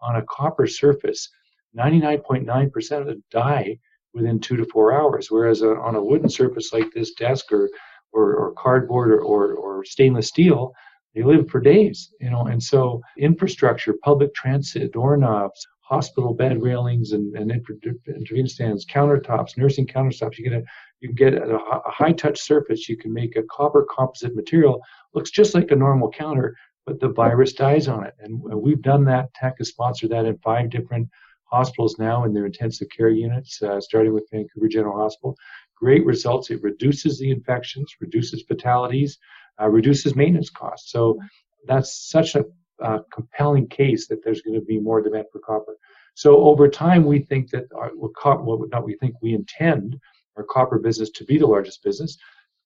on a copper surface, 99.9% of them die within two to four hours, whereas a, on a wooden surface like this desk or, or, or cardboard or, or, or stainless steel, they live for days, you know, and so infrastructure, public transit, doorknobs, hospital bed railings and, and intervention stands, countertops, nursing countertops. You get a you can get a, a high touch surface. You can make a copper composite material looks just like a normal counter, but the virus dies on it. And we've done that. Teck has sponsored that in five different hospitals now in their intensive care units, uh, starting with Vancouver General Hospital. Great results. It reduces the infections, reduces fatalities, uh, reduces maintenance costs. So that's such a uh, compelling case that there's going to be more demand for copper. So over time, we think that our, well, not we think we intend our copper business to be the largest business.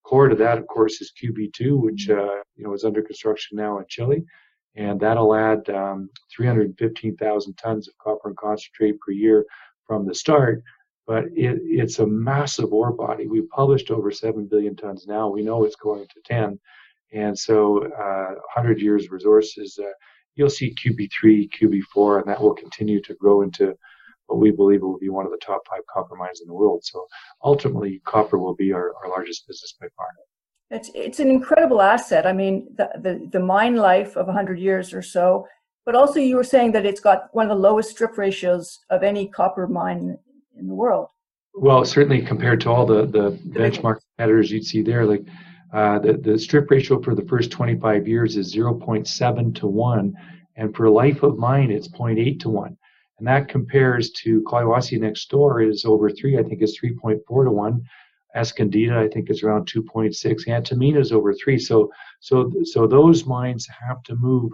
Core to that, of course, is QB2, which uh, you know is under construction now in Chile, and that'll add um, 315,000 tons of copper and concentrate per year from the start. But it, it's a massive ore body. We've published over 7 billion tons now. We know it's going to 10. And so, uh, 100 years resources, uh, you'll see QB3, QB4, and that will continue to grow into what we believe will be one of the top five copper mines in the world. So ultimately, copper will be our, our largest business by far. It's, it's an incredible asset. I mean, the, the, the mine life of 100 years or so, but also you were saying that it's got one of the lowest strip ratios of any copper mine in the world. Well, certainly compared to all the, the benchmark competitors you'd see there, like uh, the, the strip ratio for the first 25 years is 0.7 to 1, and for life of mine, it's 0.8 to 1. And that compares to Collahuasi next door is over 3, I think it's 3.4 to 1. Escondida, I think is around 2.6. Antamina is over 3. So, so, so those mines have to move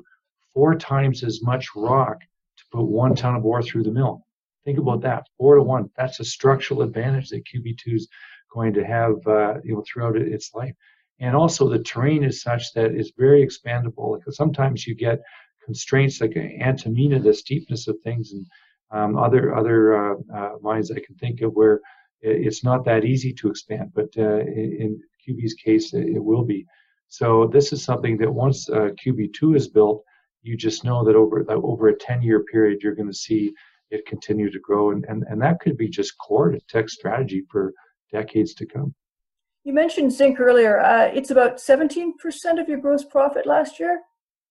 four times as much rock to put one ton of ore through the mill. Think about that, four to one. That's a structural advantage that QB2 is going to have, uh, you know, throughout its life and also the terrain is such that it's very expandable because sometimes you get constraints like Antamina, the steepness of things, and um, other other uh, uh, mines I can think of where it's not that easy to expand. But uh, in QB's case, it will be. So this is something that once uh, QB2 is built, you just know that over over a 10 year period, you're going to see it continue to grow, and, and and that could be just core to Teck strategy for decades to come. You mentioned zinc earlier. Uh, it's about 17% of your gross profit last year.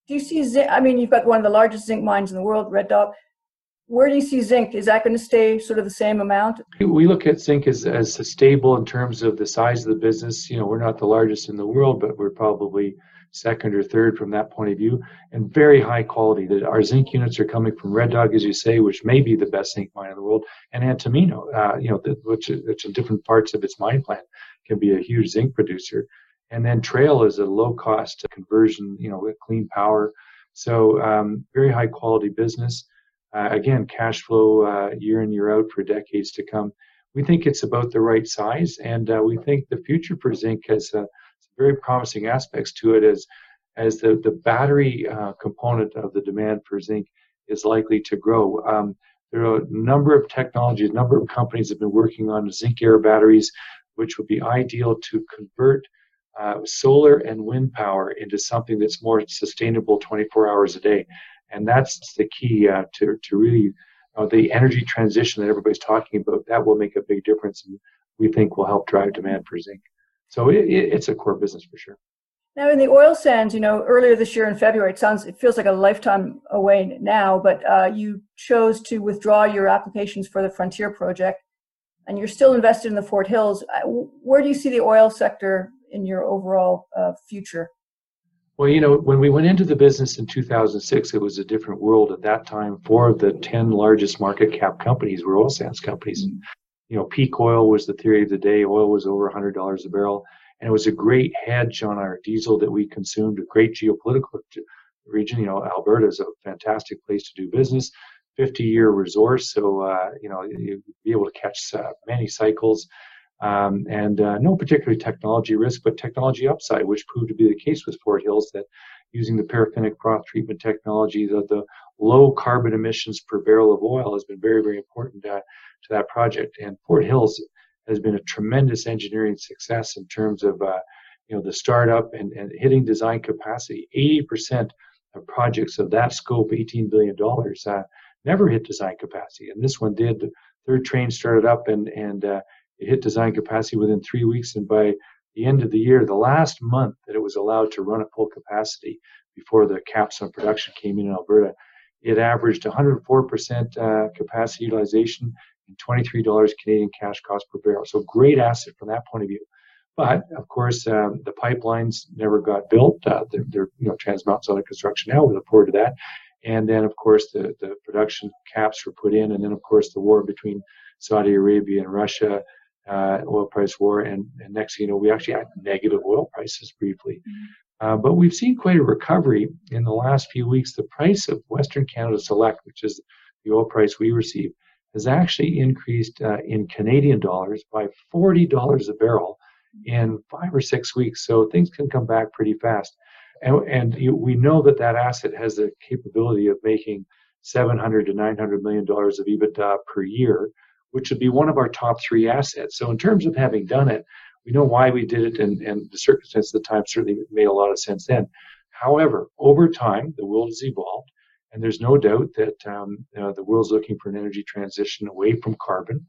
Do you see zinc? I mean, you've got one of the largest zinc mines in the world, Red Dog. Where do you see zinc? Is that going to stay sort of the same amount? We look at zinc as, as stable in terms of the size of the business. You know, we're not the largest in the world, but we're probably second or third from that point of view, and very high quality. That our zinc units are coming from Red Dog, as you say, which may be the best zinc mine in the world, and Antamina, uh, you know, which, which in different parts of its mine plan can be a huge zinc producer. And then Trail is a low cost conversion, you know, with clean power. So um, very high quality business. Uh, again, cash flow uh, year in year out for decades to come. We think it's about the right size, and uh, we think the future for zinc has uh, very promising aspects to it as as the the battery uh, component of the demand for zinc is likely to grow. Um, there are a number of technologies, a number of companies have been working on zinc air batteries, which would be ideal to convert uh, solar and wind power into something that's more sustainable 24 hours a day. And that's the key uh, to, to really uh, the energy transition that everybody's talking about. That will make a big difference and we think will help drive demand for zinc. So it, it, it's a core business for sure. Now, in the oil sands, you know, earlier this year in February, it sounds, it feels like a lifetime away now, but uh, you chose to withdraw your applications for the Frontier project, and you're still invested in the Fort Hills. Uh, where do you see the oil sector in your overall uh, future? Well, you know, when we went into the business in 2006, it was a different world at that time. Four of the 10 largest market cap companies were oil sands companies. You know, peak oil was the theory of the day. Oil was over $100 a barrel. And it was a great hedge on our diesel that we consumed, a great geopolitical region. You know, Alberta is a fantastic place to do business. 50 year resource, so uh, you know you'd be able to catch uh, many cycles, um, and uh, no particular technology risk, but technology upside, which proved to be the case with Fort Hills. That using the paraffinic froth treatment technology, the, the low carbon emissions per barrel of oil has been very, very important uh, to that project. And Fort Hills has been a tremendous engineering success in terms of uh, you know, the startup and, and hitting design capacity. 80% of projects of that scope, $18 billion, uh, never hit design capacity. And this one did. The third train started up and, and uh, it hit design capacity within three weeks. And by the end of the year, the last month that it was allowed to run at full capacity before the caps on production came in in Alberta, it averaged 104% uh, capacity utilization and $23 Canadian cash cost per barrel. So great asset from that point of view. But of course, um, the pipelines never got built. Uh, they're, they're, you know, Trans Mountain's under construction now. We look forward to that. And then, of course, the, the production caps were put in. And then, of course, the war between Saudi Arabia and Russia, uh, oil price war. And, and, next you know, we actually had negative oil prices briefly. Uh, but we've seen quite a recovery in the last few weeks. The price of Western Canada Select, which is the oil price we receive, has actually increased uh, in Canadian dollars by $40 a barrel in five or six weeks. So things can come back pretty fast. And, and you, we know that that asset has the capability of making 700 to 900 million dollars of EBITDA per year, which would be one of our top three assets. So in terms of having done it, we know why we did it, and, and the circumstances of the time certainly made a lot of sense then. However, over time, the world has evolved, and there's no doubt that um, you know, the world's looking for an energy transition away from carbon.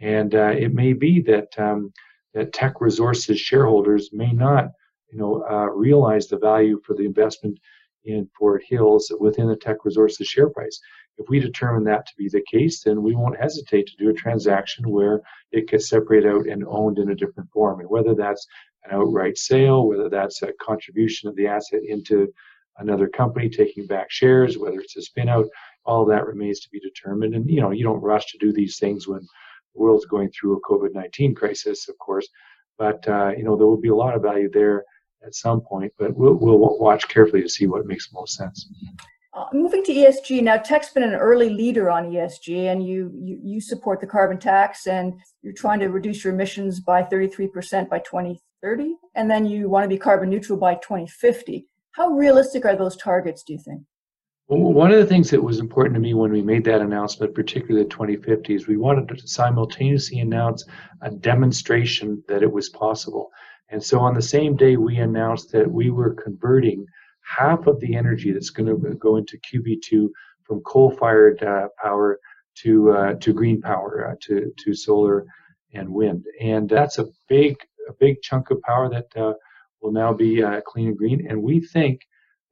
And uh, it may be that um, that Teck Resources shareholders may not, you know, uh, realize the value for the investment in Fort Hills within the Teck Resources share price. If we determine that to be the case, then we won't hesitate to do a transaction where it gets separated out and owned in a different form. And whether that's an outright sale, whether that's a contribution of the asset into another company taking back shares, whether it's a spin out, all that remains to be determined. And you know, you don't rush to do these things when the world's going through a COVID 19 crisis, of course. But, uh, you know, there will be a lot of value there at some point, but we'll, we'll watch carefully to see what makes most sense. Uh, moving to ESG now, Teck's been an early leader on ESG, and you, you you support the carbon tax, and you're trying to reduce your emissions by 33% by 2030, and then you want to be carbon neutral by 2050. How realistic are those targets? Do you think? One of the things that was important to me when we made that announcement, particularly the 2050, is we wanted to simultaneously announce a demonstration that it was possible. And so on the same day, we announced that we were converting half of the energy that's going to go into QB2 from coal-fired uh, power to uh, to green power, uh, to to solar and wind. And that's a big a big chunk of power that uh, will now be uh, clean and green. And we think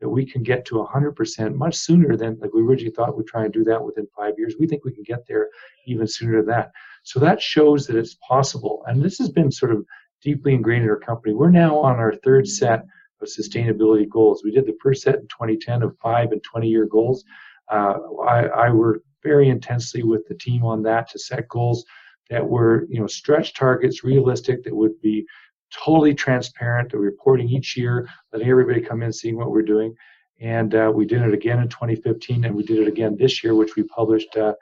that we can get to 100% much sooner than like we originally thought we'd try and do that within five years. We think we can get there even sooner than that. So that shows that it's possible. And this has been sort of deeply ingrained in our company. We're now on our third set of sustainability goals. We did the first set in 2010 of five and 20 year goals. Uh, I, I worked very intensely with the team on that to set goals that were, you know, stretch targets, realistic, that would be totally transparent, reporting each year, letting everybody come in, seeing what we're doing. And uh, we did it again in 2015, and we did it again this year, which we published uh,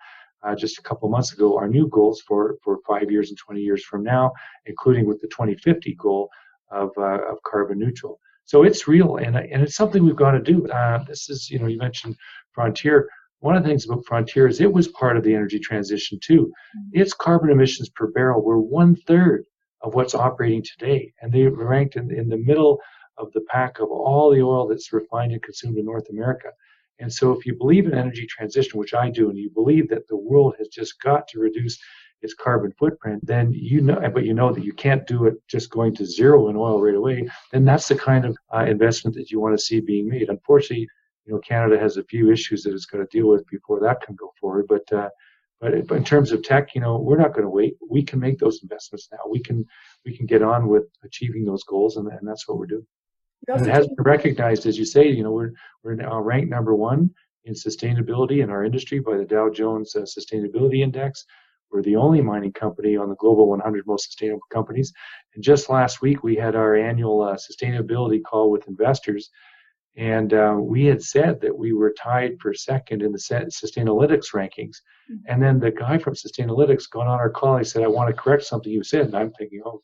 uh, just a couple months ago. Our new goals for for five years and 20 years from now, including with the 2050 goal of uh, of carbon neutral. So it's real, and and it's something we've got to do. Uh, this is, you know, you mentioned Frontier. One of the things about Frontier is it was part of the energy transition too. Mm-hmm. Its carbon emissions per barrel were one third of what's operating today. And they ranked in, in the middle of the pack of all the oil that's refined and consumed in North America. And so, if you believe in energy transition, which I do, and you believe that the world has just got to reduce its carbon footprint, then you know, but you know that you can't do it just going to zero in oil right away. Then that's the kind of uh, investment that you want to see being made. Unfortunately, you know, Canada has a few issues that it's got to deal with before that can go forward. But uh, but in terms of Teck, you know, we're not going to wait. We can make those investments now. We can we can get on with achieving those goals, and, and that's what we're doing. And it has been recognized, as you say. You know, we're we're now ranked number one in sustainability in our industry by the Dow Jones uh, Sustainability Index. We're the only mining company on the global 100 most sustainable companies. And just last week, we had our annual uh, sustainability call with investors, and uh, we had said that we were tied for second in the Sustainalytics rankings. Mm-hmm. And then the guy from Sustainalytics got on our call. He said, I want to correct something you said. And I'm thinking, oh,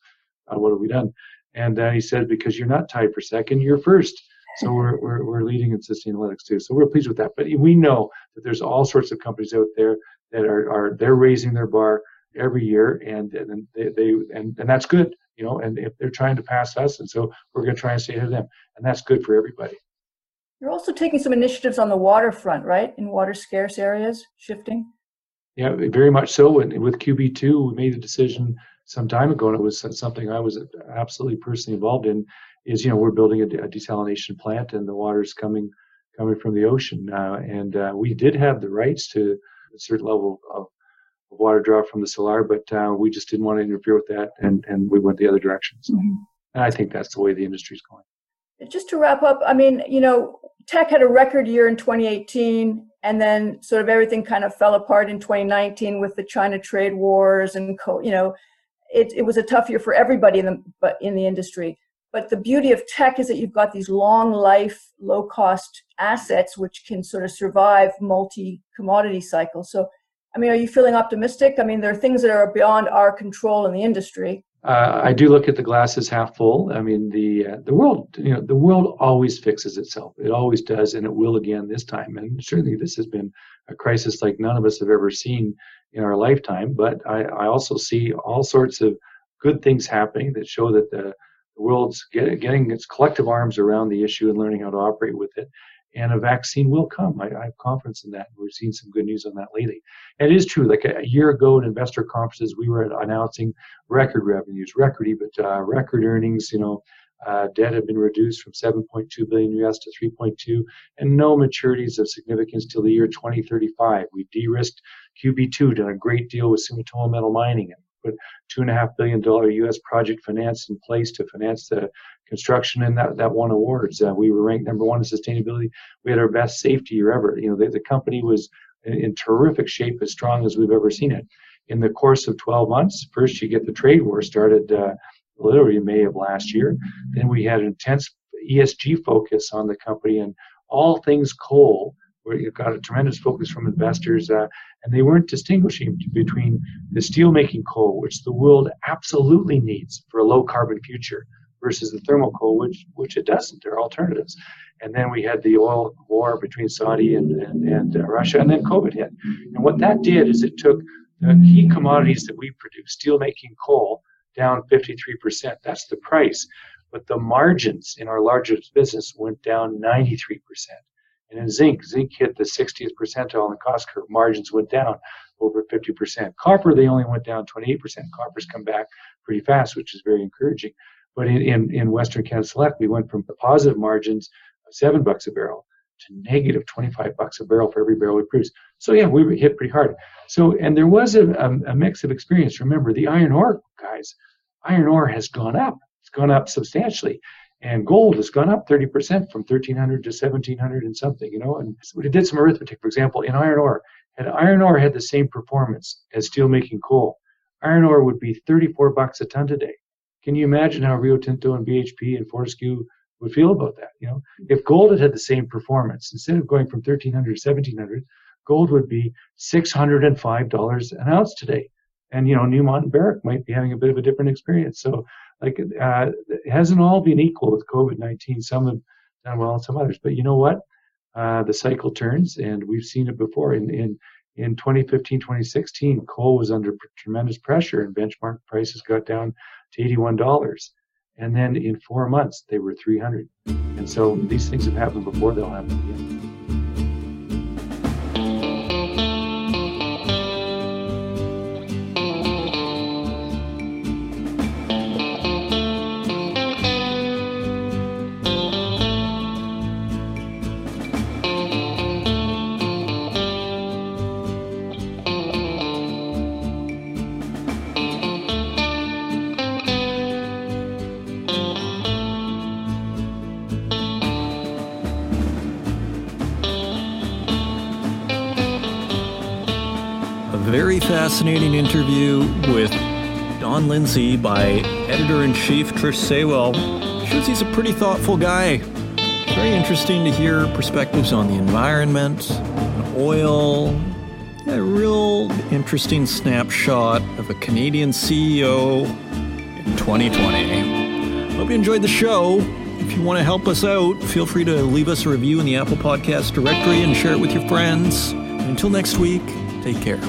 uh, what have we done? And uh, he said, because you're not tied for second, you're first. So (laughs) we're, we're, we're leading in Sustainalytics too. So we're pleased with that. But we know that there's all sorts of companies out there that are, are they're raising their bar every year and, and they, they and, and that's good you know, and if they're trying to pass us, and so we're going to try and stay ahead of them, and that's good for everybody. You're also taking some initiatives on the waterfront, right? In water scarce areas, shifting. Yeah, very much so. And with QB2, we made a decision some time ago, and it was something I was absolutely personally involved in. Is you know we're building a, a desalination plant, and the water's coming coming from the ocean, uh, and uh, we did have the rights to a certain level of, of water draw from the Salar, but uh, we just didn't want to interfere with that, and and we went the other direction. So, mm-hmm. and I think that's the way the industry's going. Just to wrap up, I mean, you know, Teck had a record year in 2018 and then sort of everything kind of fell apart in 2019 with the China trade wars and co- you know it, it was a tough year for everybody in the but in the industry but the beauty of Teck is that you've got these long life low cost assets which can sort of survive multi commodity cycles so i mean are you feeling optimistic i mean there are things that are beyond our control in the industry uh, I do look at the glass as half full. I mean, the uh, the world, you know, the world always fixes itself. It always does, and it will again this time. And certainly, this has been a crisis like none of us have ever seen in our lifetime. But I, I also see all sorts of good things happening that show that the, the world's get, getting its collective arms around the issue and learning how to operate with it and a vaccine will come. I, I, have confidence in that. We've seen some good news on that lately. And it is true. Like a, a year ago at investor conferences, we were announcing record revenues, record EBITDA, record earnings. You know, uh, debt had been reduced from 7.2 billion US to 3.2, and no maturities of significance till the year 2035. We de-risked QB2, done a great deal with Sumitomo Metal Mining, and put two and a half billion dollar U.S. project finance in place to finance the construction, and that that won awards. Uh, we were ranked number one in sustainability. We had our best safety year ever. You know, the, the company was in, in terrific shape, as strong as we've ever seen it. In the course of 12 months, first you get the trade war started. Uh, literally May of last year. Then we had an intense ESG focus on the company and all things coal where you got a tremendous focus from investors, uh, and they weren't distinguishing between the steelmaking coal, which the world absolutely needs for a low carbon future, versus the thermal coal, which which it doesn't. There are alternatives. And then we had the oil war between Saudi and, and, and uh, Russia, and then COVID hit. And what that did is it took the key commodities that we produce, steelmaking coal, down 53%. That's the price. But the margins in our largest business went down 93%. And in zinc, zinc hit the 60th percentile on the cost curve. Margins went down over 50%. Copper, they only went down 28%. Copper's come back pretty fast, which is very encouraging. But in, in, in Western Canada Select, we went from positive margins of seven bucks a barrel to negative 25 bucks a barrel for every barrel we produce. So yeah, we were hit pretty hard. So, and there was a, a, a mix of experience. Remember, the iron ore guys, iron ore has gone up. It's gone up substantially and gold has gone up 30% from 1300 to 1700 and something you know and we did some arithmetic. For example in iron ore had iron ore had the same performance as steelmaking coal iron ore would be 34 bucks a ton today. Can you imagine how rio tinto and bhp and fortescue would feel about that you know? If gold had had the same performance instead of going from 1300 to 1700 gold would be $605 an ounce today. And you know newmont and barrick might be having a bit of a different experience. So like uh, it hasn't all been equal with COVID nineteen. Some have done well, and some others. But you know what? Uh, the cycle turns, and we've seen it before. In in in 2015, 2016, coal was under tremendous pressure, and benchmark prices got down to 81 dollars. And then in four months, they were 300. And so these things have happened before; they'll happen again. Interview with Don Lindsay by editor in chief Trish Saywell. Shows he's a pretty thoughtful guy. Very interesting to hear perspectives on the environment, oil. A real interesting snapshot of a Canadian CEO in 2020. Hope you enjoyed the show. If you want to help us out, feel free to leave us a review in the Apple Podcast directory and share it with your friends. Until next week, take care.